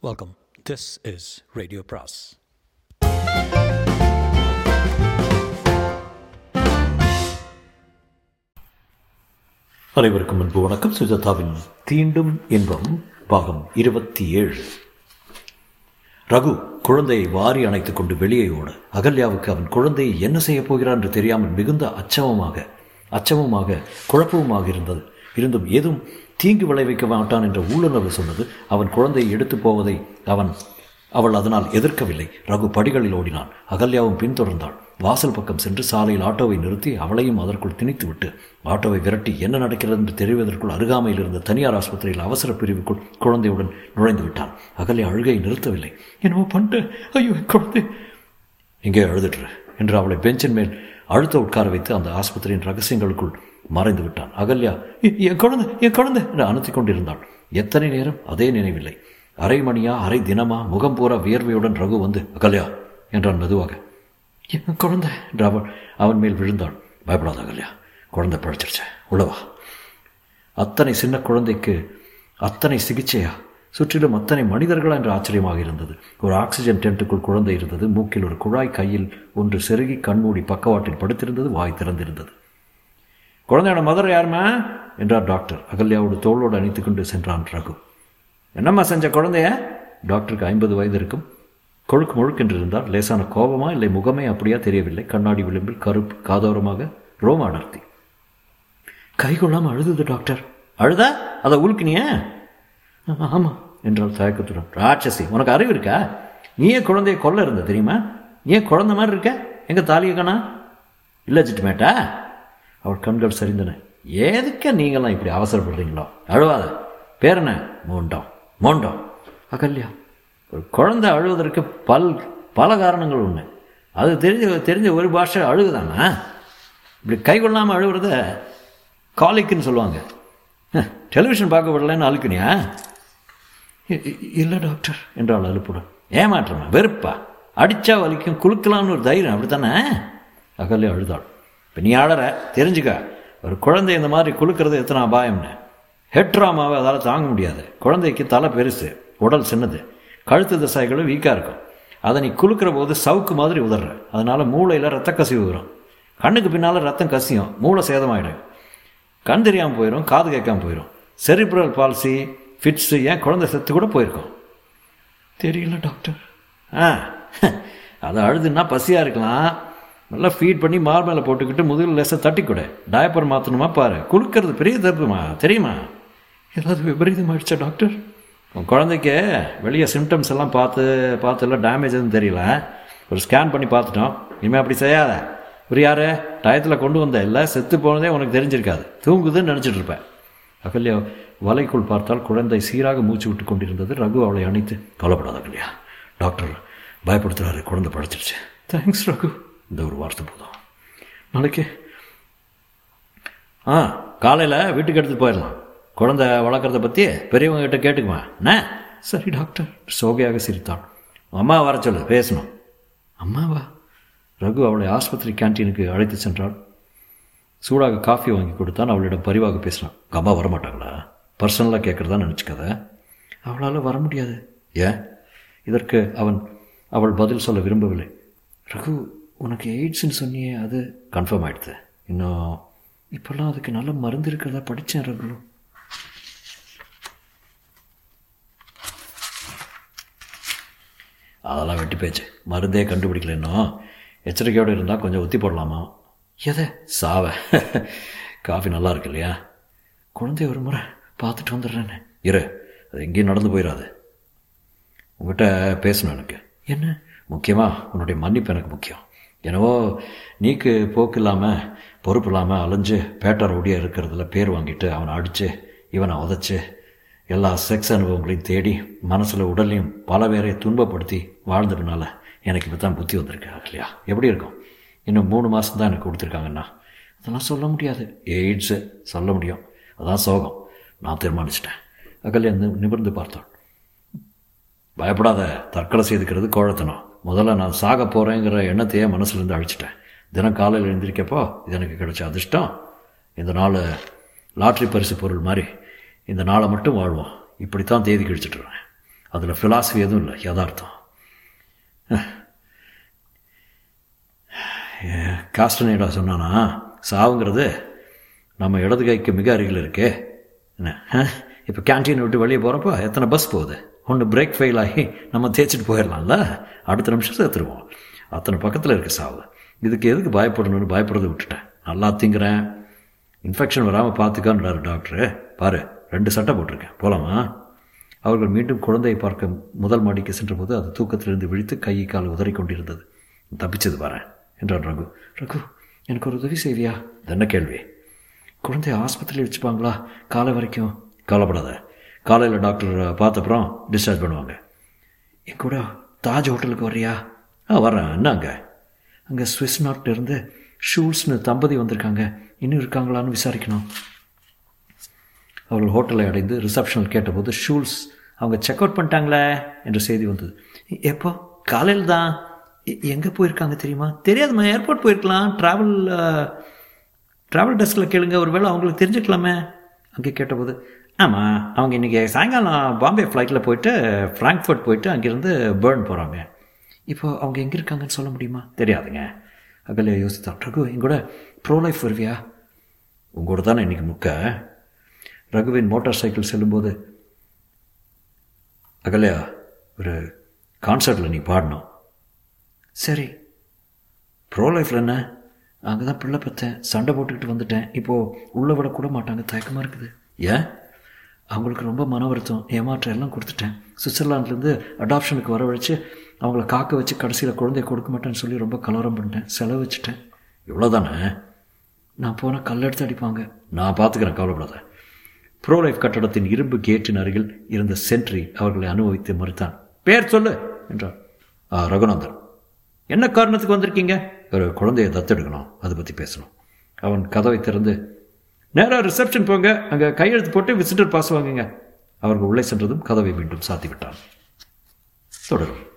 Welcome this is radio பிராஸ் அனைவருக்கும் அன்பு வணக்கம். சுஜாதாவின் தீண்டும் இன்பம் பாகம் இருபத்தி ஏழு ரகு குழந்தையை வாரி அணைத்துக் கொண்டு வெளியே ஓட. அகல்யாவுக்கு அவன் குழந்தையை என்ன செய்யப் போகிறான் என்று தெரியாமல் மிகுந்த அச்சமமாக அச்சமுமாக குழப்பமுமாக இருந்தது. இருந்தும் ஏதும் தீங்கு விளைவிக்க மாட்டான் என்ற உள்ளுணர்வு சொன்னது. அவன் குழந்தையை எடுத்துப் போவதை அவன் அவள் அதனால் எதிர்க்கவில்லை. ரகு படிகளில் ஓடினான். அகல்யாவும் பின்தொடர்ந்தாள். வாசல் பக்கம் சென்று சாலையில் ஆட்டோவை நிறுத்தி அவளையும் அதற்குள் திணித்துவிட்டு ஆட்டோவை விரட்டி என்ன நடக்கிறது என்று தெரிவதற்குள் அருகாமையில் இருந்த தனியார் ஆஸ்பத்திரியில் அவசர பிரிவுக்குள் குழந்தையுடன் நுழைந்து விட்டான். அகல்யா அழுகையை நிறுத்தவில்லை. என்னவோ பண்ணிட்டு? ஐயோ குழந்தை. இங்கே அழுதுட்டுரு என்று அவளை பெஞ்சின் மேல் அழுத்த உட்கார வைத்து அந்த ஆஸ்பத்திரியின் ரகசியங்களுக்குள் மறைந்து விட்டான். அகல்யா என் குழந்தை என் குழந்தை என்று அனுத்திக் கொண்டிருந்தாள். எத்தனை நேரம்? அதே நினைவில்லை. அரை மணியா அரை தினமா முகம் பூரா வியர்வையுடன் ரகு வந்து அகல்யா என்றான் மெதுவாக. என் குழந்தை என்று அவள் அவன் மேல் விழுந்தாள். பயப்படாத அகல்யா குழந்தை பழச்சிருச்ச. உள்ளவா அத்தனை சின்ன குழந்தைக்கு அத்தனை சிகிச்சையா? சுற்றிலும் அத்தனை மனிதர்களா என்று ஆச்சரியமாக இருந்தது. ஒரு ஆக்சிஜன் டென்ட்டுக்குள் குழந்தை இருந்தது. மூக்கில் ஒரு குழாய் கையில் ஒன்று செருகி கண்மூடி பக்கவாட்டில் படுத்திருந்தது. வாய் திறந்திருந்தது. குழந்தையோட மதர் யாருமா? என்றார் டாக்டர் அகல்யாவோடு தோளோடு அணைத்துக் கொண்டு சென்றான் ரகு. என்னம்மா செஞ்ச குழந்தைய? டாக்டருக்கு ஐம்பது வயது இருக்கும். கொழுக்கு முழுக்கென்று இருந்தார் லேசான கோபமா இல்லை முகமே அப்படியா தெரியவில்லை. கண்ணாடி விளிம்பில் கருப்பு காதோரமாக ரோம அடர்த்தி கை கொள்ளாம அழுதுது டாக்டர் அழுதா? அதை உழுக்கினிய ஆமாம் என்றால் தயக்கத்துடன். ராட்சசி உனக்கு அறிவு இருக்கா? நீயே குழந்தைய கொல்ல இருந்த தெரியுமா? நீ ஏன் குழந்தை மாதிரி இருக்க? எங்க தாலியை காணா? இல்லை சிட்டுமேட்டா அவள் கண்கள் சரிந்தன எதுக்க நீங்களாம் இப்படி அவசரப்படுறீங்களோ? அழுவாத. பேர் என்ன? மோண்டம். மோண்டம். அகல்யா. ஒரு குழந்தை அழுவதற்கு பல் பல காரணங்கள் உண்டு. அது தெரிஞ்ச தெரிஞ்ச ஒரு பாஷை அழுகுதானா? இப்படி கை கொள்ளாமல் அழுகுறத காலிக்குன்னு சொல்லுவாங்க. டெலிவிஷன் பார்க்க விடலன்னு அழுக்குனியா இல்லை டாக்டர். என்றாள் அலுப்புடன். ஏமாற்றமா? வெறுப்பா? அடிச்சா வலிக்கும் குலுக்கலாம்னு ஒரு தைரியம். அப்படித்தானே? அகல்யா அழுதாள். இப்போ நீ ஆடற தெரிஞ்சுக்க. ஒரு குழந்தை இந்த மாதிரி குலுக்கிறது எத்தனை அபாயம்னு. ஹெட்ராமாவை அதால் தாங்க முடியாது. குழந்தைக்கு தலை பெருசு உடல் சின்னது. கழுத்து தசைகளும் வீக்காக இருக்கும். அதை நீ குலுக்கிற போது சவுக்கு மாதிரி உதற. அதனால மூளையில் ரத்த கசிவு வரும். கண்ணுக்கு பின்னால் ரத்தம் கசியும். மூளை சேதமாயிடும். கண் தெரியாமல் போயிடும் காது கேட்காம போயிடும் செரிப்ரல் பால்சி ஃபிட்ஸு ஏன் குழந்தை செத்து கூட போயிருக்கும். தெரியல டாக்டர். ஆ அது அழுதுன்னா பசியாக இருக்கலாம். நல்லா ஃபீட் பண்ணி மார் மேலே போட்டுக்கிட்டு முதுகில் லேசாக தட்டி கொடு. டயப்பர் மாற்றணுமா பாரு. குளுக்கிறது பெரிய தப்புமா தெரியுமா? ஏதாவது விபரீதம் ஆயிடுச்சா டாக்டர் உன் குழந்தைக்கு வெளியே சிம்டம்ஸ் எல்லாம் பார்த்து பார்த்து எல்லாம் டேமேஜ் எதுவும் தெரியல. ஒரு ஸ்கேன் பண்ணி பார்த்துட்டோம். இனிமேல் அப்படி செய்யாத. ஒரு யாரு? டயத்தில் கொண்டு வந்த. இல்லை செத்து போனதே உனக்கு தெரிஞ்சிருக்காது. தூங்குதுன்னு நினச்சிட்டு இருப்பேன் அகல்யா வலைக்குள் பார்த்தால் குழந்தை சீராக மூச்சு விட்டு கொண்டிருந்தது. ரகு அவளை அணைத்து கவலைப்படாத அகல்யா. டாக்டர் பயப்படுத்துறாரு. குழந்தை படைச்சிருச்சு தேங்க்ஸ் ரகு. இந்த ஒரு வார்த்தை போதும். நாளைக்கு? ஆ காலையில் வீட்டுக்கு எடுத்துகிட்டு போயிடலாம். குழந்தை வளர்க்குறத பற்றி பெரியவங்க கிட்ட கேட்டுக்குமா? என்ன? சரி டாக்டர். சோகையாக சிரித்தாள் அம்மா வர சொல்லு பேசணும். அம்மாவா? ரகு அவளை ஆஸ்பத்திரி கேன்டீனுக்கு அழைத்து சென்றாள். சூடாக காஃபி வாங்கி கொடுத்தான் அவளிடம் பரிவாக பேசினான். உங்க அம்மா வரமாட்டாங்களா? பர்சனலாக கேட்குறதா நினச்சிக்காத? அவளால் வர முடியாது. ஏன்? இதற்கு அவன் அவள் பதில் சொல்ல விரும்பவில்லை. ரகு உனக்கு எய்ட்ஸ்ன்னு சொன்னியே அது கன்ஃபார்ம் ஆயிடுது. இன்னும் இப்போல்லாம் அதுக்கு நல்ல மருந்து இருக்கிறதா படித்தேன் ரகு. அதெல்லாம் வெட்டி பேச்சு. மருந்தே கண்டுபிடிக்கல இன்னும். எச்சரிக்கையோடு இருந்தால் கொஞ்சம் ஒத்தி போடலாமா? எதை? சாவ. காஃபி நல்லா இருக்கு இல்லையா? குழந்தைய ஒரு முறை பார்த்துட்டு வந்துடுறேன்னு. இரு. அது எங்கேயும் நடந்து போயிடாது உங்கள்கிட்ட பேசணும் எனக்கு. என்ன? முக்கியமாக உன்னுடைய மன்னிப்பு எனக்கு முக்கியம். என்னவோ நீக்கு போக்கு இல்லாமல் பொறுப்பு இல்லாமல் அலைஞ்சு பேட்டார் ஓடியாக இருக்கிறதுல பேர் வாங்கிட்டு அவனை அடித்து இவனை உதச்சி எல்லா செக்ஸ் அனுபவங்களையும் தேடி மனசில் உடலையும் பல பேரை துன்பப்படுத்தி வாழ்ந்ததுனால எனக்கு இப்போ தான் புத்தி வந்திருக்கு இல்லையா எப்படி இருக்கும்? இன்னும் மூணு மாதம் தான் எனக்கு கொடுத்துருக்காங்கண்ணா. அதெல்லாம் சொல்ல முடியாது. எய்ட்ஸு சொல்ல முடியும். அதான் சோகம். நான் தீர்மானிச்சிட்டேன். அகல்யா நி- நிமிர்ந்து பார்த்தோம். பயப்படாத தற்கொலை செய்துக்கிறது கோழத்தனம். முதல்ல நான் சாக போகிறேங்கிற எண்ணத்தையே மனசுலேருந்து அழிச்சிட்டேன். தினம் காலையில் எழுந்திருக்கப்போ இது எனக்கு கிடைச்ச அதிர்ஷ்டம். இந்த நாள் லாட்ரி பரிசு பொருள் மாதிரி இந்த நாளை மட்டும் வாழ்வோம். இப்படித்தான் தேதி கழிச்சிட்ருவேன் அதில் ஃபிலாசபி எதுவும் இல்லை யதார்த்தம். காஸ்டனேடா சொன்னானா சாவுங்கிறது நம்ம இடது கைக்கு மிக அருகில் இருக்கே. என்ன இப்போ கேன்டீன் விட்டு வெளியே போகிறப்போ எத்தனை பஸ் போகுது? ஒன்று பிரேக் ஃபெயில் ஆகி நம்ம தேய்ச்சிட்டு போயிடலாம்ல? அடுத்த நிமிஷம் சேர்த்துருவோம் அத்தனை பக்கத்தில் இருக்குது சாவு. இதுக்கு எதுக்கு பயப்படணும்னு பயப்படுறத விட்டுட்டேன். நல்லா திங்கிறேன். இன்ஃபெக்ஷன் வராமல் பார்த்துக்கான்றாரு டாக்டரு பாரு ரெண்டு சட்டை போட்டிருக்கேன். போகலாமா அவர்கள் மீண்டும் குழந்தையை பார்க்க முதல் மாடிக்கு சென்றபோது அது தூக்கத்திலிருந்து விழித்து கை கால் உதறி கொண்டிருந்தது தப்பிச்சது வரேன் என்றான் ரகு. ரகு எனக்கு ஒரு உதவி செய்வியா? என்ன கேள்வி? குழந்தைய ஆஸ்பத்திரியில் வச்சுப்பாங்களா? காலை வரைக்கும்? கவலைப்படாத. காலையில் டாக்டர் பார்த்தப்புறம் டிஸ்சார்ஜ் பண்ணுவாங்க. என் கூட தாஜ் ஹோட்டலுக்கு வர்றியா? ஆ வர்றேன். என்ன அங்கே அங்கே சுவிஸ் நாட்டிலிருந்து ஷூல்ஸ்னு தம்பதி வந்திருக்காங்க. இன்னும் இருக்காங்களான்னு விசாரிக்கணும். அவர்கள் ஹோட்டலை அடைந்து ரிசப்ஷனில் கேட்டபோது ஷூல்ஸ் அவங்க செக் அவுட் பண்ணிட்டாங்களே? என்ற செய்தி வந்தது. எப்போ? காலையில் தான். எங்கே போயிருக்காங்க தெரியுமா? தெரியாதுமா ஏர்போர்ட் போயிருக்கலாம். ட்ராவல் ட்ராவல் டெஸ்கில் கேளுங்க. ஒருவேளை அவங்களுக்கு தெரிஞ்சுக்கலாமே. அங்கே கேட்டபோது ஆமாம் அவங்க இன்றைக்கி சாயங்காலம் பாம்பே ஃப்ளைட்டில் போயிட்டு ஃப்ராங்க்ஃபர்ட் போயிட்டு அங்கேருந்து பேர்ன் போகிறாங்க இப்போ அவங்க எங்கே இருக்காங்கன்னு சொல்ல முடியுமா? தெரியாதுங்க. அகலே யோசித்தான் ரகு எங்கூட ப்ரோ லைஃப் வருவியா? உங்களோட தானே இன்றைக்கி முக்க. ரகுவின் மோட்டார் சைக்கிள் செல்லும்போது அகலையா ஒரு கான்சர்ட்டில் நீ பாடணும். சரி. ப்ரோ லைஃப்பில் என்ன? அங்கே தான் பிள்ளை பத்தேன் சண்டை போட்டுக்கிட்டு வந்துட்டேன். இப்போது உள்ளே விடக்கூட மாட்டாங்க. தயக்கமாக இருக்குது. ஏன்? அவங்களுக்கு ரொம்ப மன வருத்தம் ஏமாற்றம் எல்லாம் கொடுத்துட்டேன். சுவிட்சர்லாண்ட்லேருந்து அடாப்ஷனுக்கு வரவழைச்சு அவங்கள காக்க வச்சு கடைசியில் குழந்தைய கொடுக்க மாட்டேன்னு சொல்லி ரொம்ப கலவரம் பண்ணிட்டேன் செலவு வச்சுட்டேன். இவ்வளோதானே நான் போனால் கல்லெடுத்து அடிப்பாங்க. நான் பார்த்துக்கிறேன் கவலைப்படாத. ப்ரோ லைஃப் கட்டடத்தின் இரும்பு கேட்டின் அருகில் இருந்த சென்ட்ரி அவர்களை அனுபவித்து மறுத்தான். பேர் சொல்லு! என்றார். ஆ ரகுநாதன் என்ன காரணத்துக்கு வந்திருக்கீங்க? ஒரு குழந்தையை தத்தெடுக்கணும் அதை பற்றி பேசணும். அவன் கதவை திறந்து நேராக ரிசப்ஷன் போங்க. அங்கே கையெழுத்து போட்டு விசிட்டர் பாஸ் வாங்குங்க. அவர்கள் உள்ளே சென்றதும் கதவை மீண்டும் சாத்திவிட்டான். தொடரும்.